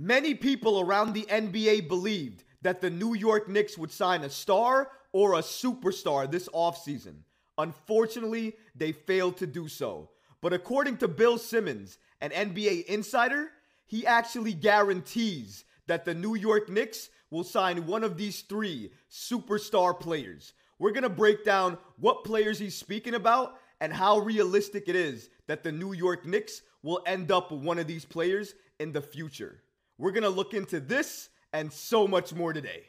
Many people around the NBA believed that the New York Knicks would sign a star or a superstar this offseason. Unfortunately, they failed to do so. But according to Bill Simmons, an NBA insider, he actually guarantees that the New York Knicks will sign one of these three superstar players. We're going to break down what players he's speaking about and how realistic it is that the New York Knicks will end up with one of these players in the future. We're going to look into this and so much more today.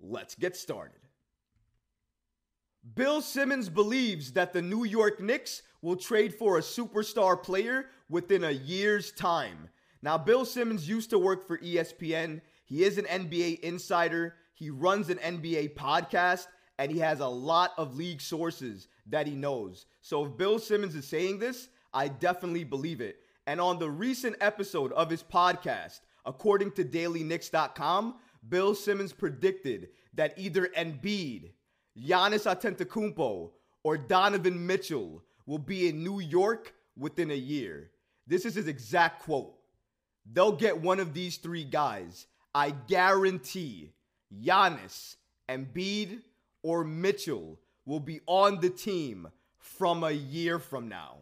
Let's get started. Bill Simmons believes that the New York Knicks will trade for a superstar player within a year's time. Now, Bill Simmons used to work for ESPN. He is an NBA insider. He runs an NBA podcast and he has a lot of league sources that he knows. So if Bill Simmons is saying this, I definitely believe it. And on the recent episode of his podcast, according to DailyKnicks.com, Bill Simmons predicted that either Embiid, Giannis Antetokounmpo, or Donovan Mitchell will be in New York within a year. This is his exact quote. They'll get one of these three guys. I guarantee Giannis, Embiid, or Mitchell will be on the team from a year from now.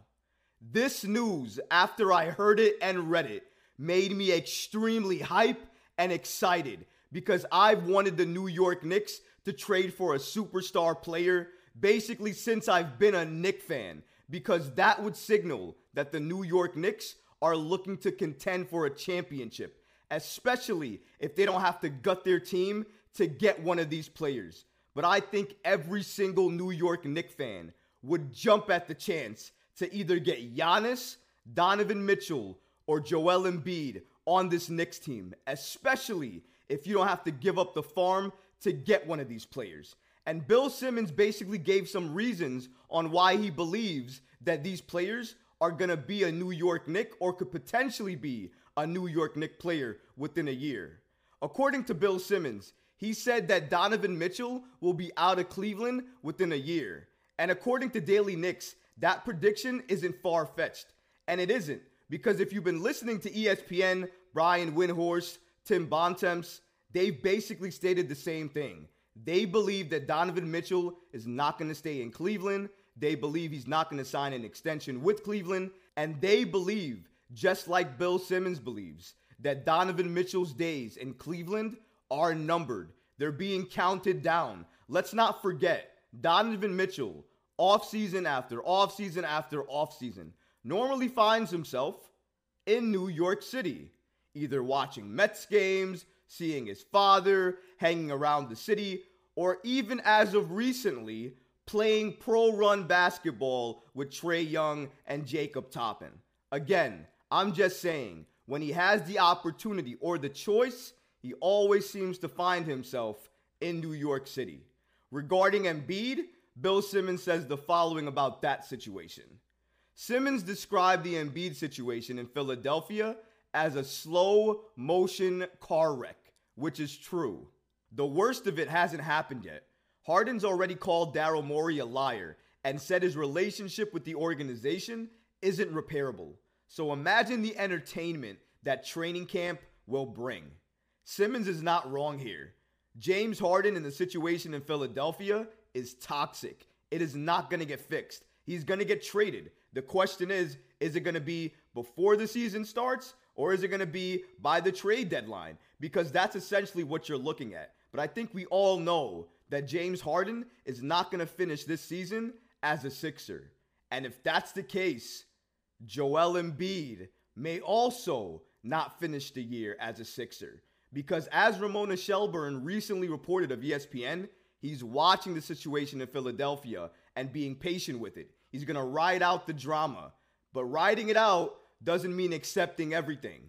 This news, after I heard it and read it, made me extremely hype and excited because I've wanted the New York Knicks to trade for a superstar player basically since I've been a Knick fan because that would signal that the New York Knicks are looking to contend for a championship, especially if they don't have to gut their team to get one of these players. But I think every single New York Knicks fan would jump at the chance to either get Giannis, Donovan Mitchell, or Joel Embiid on this Knicks team, especially if you don't have to give up the farm to get one of these players. And Bill Simmons basically gave some reasons on why he believes that these players are going to be a New York Knick or could potentially be a New York Knick player within a year. According to Bill Simmons, he said that Donovan Mitchell will be out of Cleveland within a year. And according to Daily Knicks, that prediction isn't far fetched. And it isn't, because if you've been listening to ESPN, Brian Windhorst, Tim Bontemps, they've basically stated the same thing. They believe that Donovan Mitchell is not going to stay in Cleveland. They believe he's not going to sign an extension with Cleveland. And they believe, just like Bill Simmons believes, that Donovan Mitchell's days in Cleveland are numbered. They're being counted down. Let's not forget, Donovan Mitchell off season after off season after off season, normally finds himself in New York City, either watching Mets games, seeing his father, hanging around the city, or even as of recently, playing pro run basketball with Trae Young and Jacob Toppin. Again, I'm just saying, when he has the opportunity or the choice, he always seems to find himself in New York City. Regarding Embiid, Bill Simmons says the following about that situation. Simmons described the Embiid situation in Philadelphia as a slow motion car wreck, which is true. The worst of it hasn't happened yet. Harden's already called Daryl Morey a liar and said his relationship with the organization isn't repairable. So imagine the entertainment that training camp will bring. Simmons is not wrong here. James Harden in the situation in Philadelphia is toxic. It is not going to get fixed. He's going to get traded. The question is is it going to be before the season starts or is it going to be by the trade deadline? Because that's essentially what you're looking at. But I think we all know that James Harden is not going to finish this season as a Sixer. And if that's the case, Joel Embiid may also not finish the year as a Sixer. Because as Ramona Shelburne recently reported of ESPN, He's watching the situation in Philadelphia and being patient with it. He's going to ride out the drama. But riding it out doesn't mean accepting everything.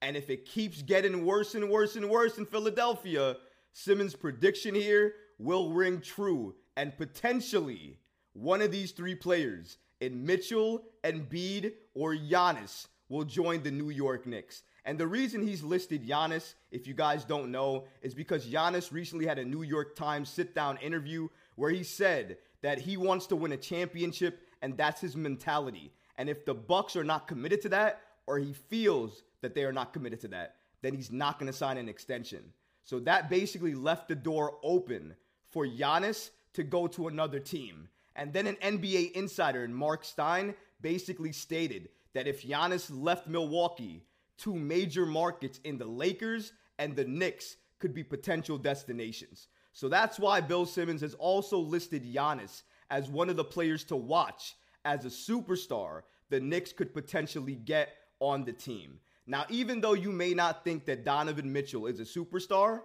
And if it keeps getting worse and worse and worse in Philadelphia, Simmons' prediction here will ring true. And potentially, one of these three players, in Mitchell, Embiid, or Giannis, will join the New York Knicks. And the reason he's listed Giannis, if you guys don't know, is because Giannis recently had a New York Times sit down interview where he said that he wants to win a championship and that's his mentality. And if the Bucks are not committed to that, or he feels that they are not committed to that, then he's not going to sign an extension. So that basically left the door open for Giannis to go to another team. And then an NBA insider, Mark Stein, basically stated that if Giannis left Milwaukee, two major markets in the Lakers and the Knicks could be potential destinations. So that's why Bill Simmons has also listed Giannis as one of the players to watch as a superstar the Knicks could potentially get on the team. Now, even though you may not think that Donovan Mitchell is a superstar,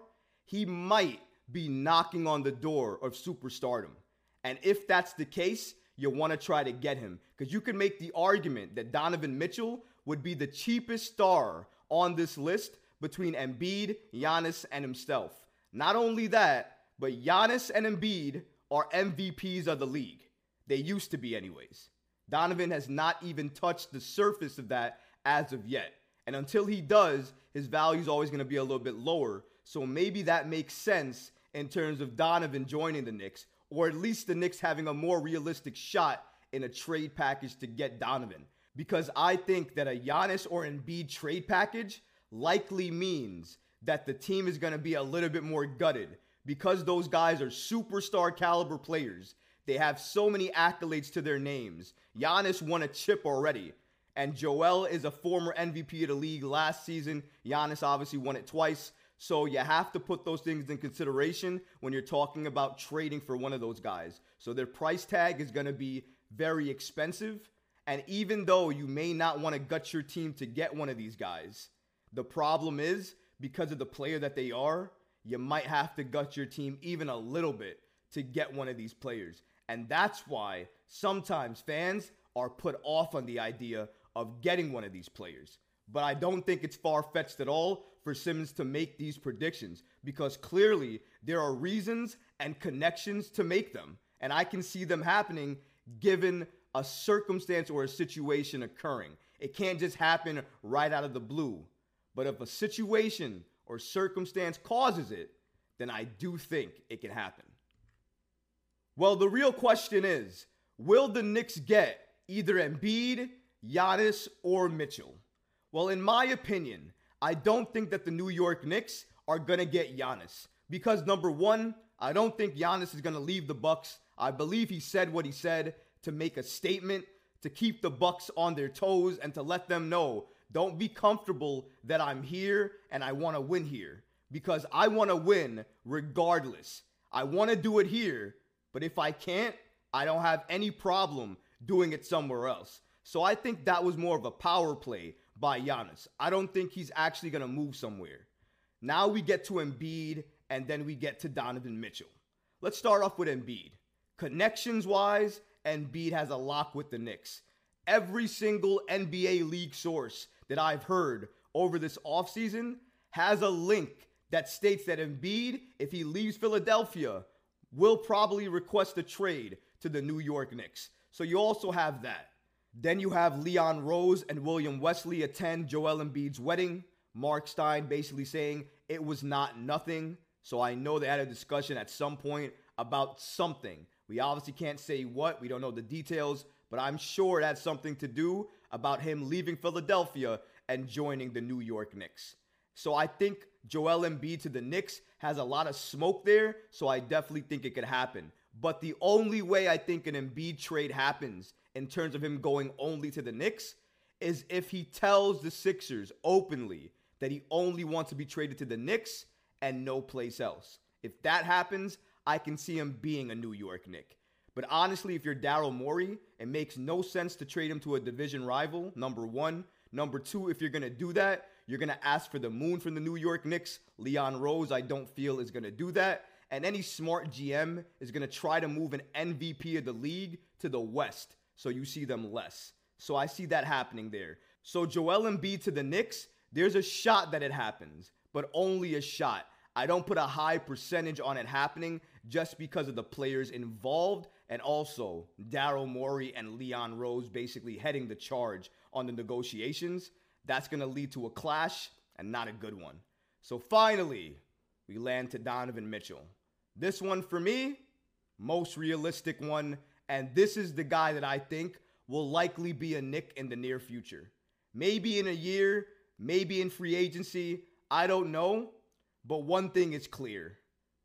he might be knocking on the door of superstardom. And if that's the case, you'll want to try to get him because you can make the argument that Donovan Mitchell would be the cheapest star on this list between Embiid, Giannis, and himself. Not only that, but Giannis and Embiid are MVPs of the league. They used to be, anyways. Donovan has not even touched the surface of that as of yet. And until he does, his value is always going to be a little bit lower. So maybe that makes sense in terms of Donovan joining the Knicks, or at least the Knicks having a more realistic shot in a trade package to get Donovan. Because I think that a Giannis or Embiid trade package likely means that the team is going to be a little bit more gutted because those guys are superstar caliber players. They have so many accolades to their names. Giannis won a chip already. And Joel is a former MVP of the league last season. Giannis obviously won it twice. So you have to put those things in consideration when you're talking about trading for one of those guys. So their price tag is going to be very expensive. And even though you may not want to gut your team to get one of these guys, the problem is because of the player that they are, you might have to gut your team even a little bit to get one of these players. And that's why sometimes fans are put off on the idea of getting one of these players. But I don't think it's far fetched at all for Simmons to make these predictions because clearly there are reasons and connections to make them. And I can see them happening given a circumstance or a situation occurring. It can't just happen right out of the blue. But if a situation or circumstance causes it, then I do think it can happen. Well, the real question is will the Knicks get either Embiid, Giannis, or Mitchell? Well, in my opinion, I don't think that the New York Knicks are going to get Giannis because number 1, I don't think Giannis is going to leave the Bucks. I believe he said what he said to make a statement to keep the Bucks on their toes and to let them know don't be comfortable that I'm here and I want to win here because I want to win regardless. I want to do it here, but if I can't, I don't have any problem doing it somewhere else. So I think that was more of a power play by Giannis. I don't think he's actually going to move somewhere. Now we get to Embiid and then we get to Donovan Mitchell. Let's start off with Embiid. Connections wise, Embiid has a lock with the Knicks. Every single NBA league source that I've heard over this offseason has a link that states that Embiid, if he leaves Philadelphia, will probably request a trade to the New York Knicks. So you also have that. Then you have Leon Rose and William Wesley attend Joel Embiid's wedding. Mark Stein basically saying it was not nothing. So I know they had a discussion at some point about something. We obviously can't say what, we don't know the details, but I'm sure it had something to do about him leaving Philadelphia and joining the New York Knicks. So I think Joel Embiid to the Knicks has a lot of smoke there, so I definitely think it could happen. But the only way I think an Embiid trade happens in terms of him going only to the Knicks is if he tells the Sixers openly that he only wants to be traded to the Knicks and no place else. If that happens, I can see him being a New York Knick. But honestly, if you're Daryl Morey, it makes no sense to trade him to a division rival, number one. Number two, if you're going to do that, you're going to ask for the moon from the New York Knicks. Leon Rose, I don't feel, is going to do that. And any smart GM is going to try to move an MVP of the league to the West so you see them less. So I see that happening there. So Joel Embiid to the Knicks, there's a shot that it happens, but only a shot. I don't put a high percentage on it happening just because of the players involved and also Daryl Morey and Leon Rose basically heading the charge on the negotiations. That's going to lead to a clash and not a good one. So finally, we land to Donovan Mitchell. This one for me, most realistic one, and this is the guy that I think will likely be a Knick in the near future. Maybe in a year, maybe in free agency. I don't know. But one thing is clear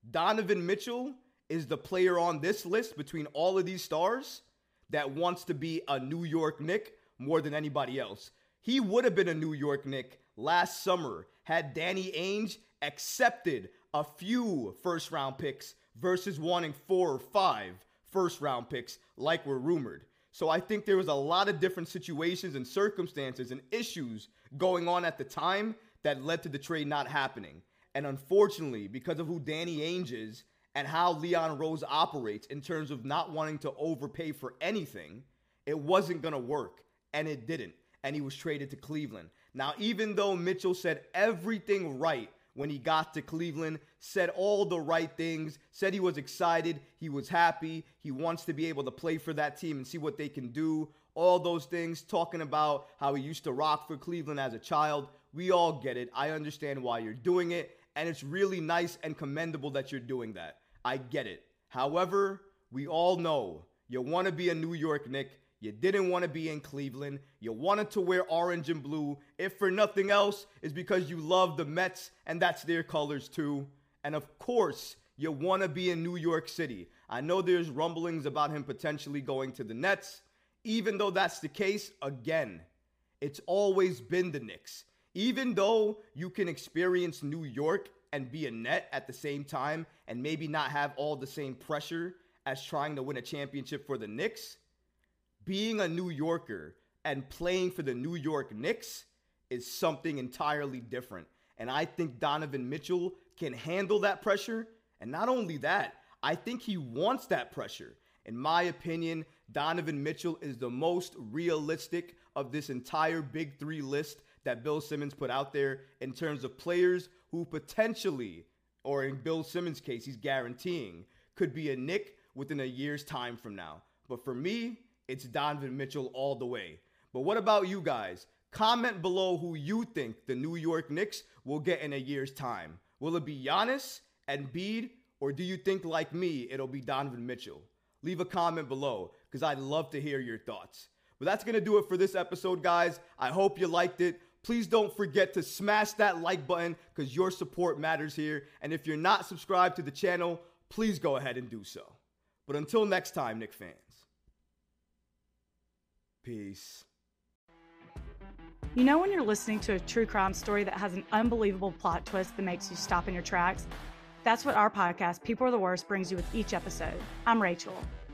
Donovan Mitchell is the player on this list between all of these stars that wants to be a New York Knick more than anybody else. He would have been a New York Knick last summer had Danny Ainge accepted a few first round picks versus wanting four or five first round picks like were rumored. So I think there was a lot of different situations and circumstances and issues going on at the time that led to the trade not happening. And unfortunately, because of who Danny Ainge is and how Leon Rose operates in terms of not wanting to overpay for anything, it wasn't going to work. And it didn't. And he was traded to Cleveland. Now, even though Mitchell said everything right when he got to Cleveland, said all the right things, said he was excited, he was happy, he wants to be able to play for that team and see what they can do, all those things, talking about how he used to rock for Cleveland as a child. We all get it. I understand why you're doing it, and it's really nice and commendable that you're doing that. I get it. However, we all know you want to be a New York Knick. You didn't want to be in Cleveland. You wanted to wear orange and blue. If for nothing else, is because you love the Mets and that's their colors too. And of course, you want to be in New York City. I know there's rumblings about him potentially going to the Nets. Even though that's the case, again, it's always been the Knicks. Even though you can experience New York and be a net at the same time and maybe not have all the same pressure as trying to win a championship for the Knicks, being a New Yorker and playing for the New York Knicks is something entirely different. And I think Donovan Mitchell can handle that pressure. And not only that, I think he wants that pressure. In my opinion, Donovan Mitchell is the most realistic of this entire big three list that Bill Simmons put out there in terms of players who potentially, or in Bill Simmons' case, he's guaranteeing, could be a Knick within a year's time from now. But for me, it's Donovan Mitchell all the way. But what about you guys? Comment below who you think the New York Knicks will get in a year's time. Will it be Giannis Embiid, or do you think, like me, it'll be Donovan Mitchell? Leave a comment below because I'd love to hear your thoughts. But that's going to do it for this episode, guys. I hope you liked it. Please don't forget to smash that like button because your support matters here. And if you're not subscribed to the channel, please go ahead and do so. But until next time, Knick fans. Peace. You know when you're listening to a true crime story that has an unbelievable plot twist that makes you stop in your tracks? That's what our podcast, People Are the Worst, brings you with each episode. I'm Rachel.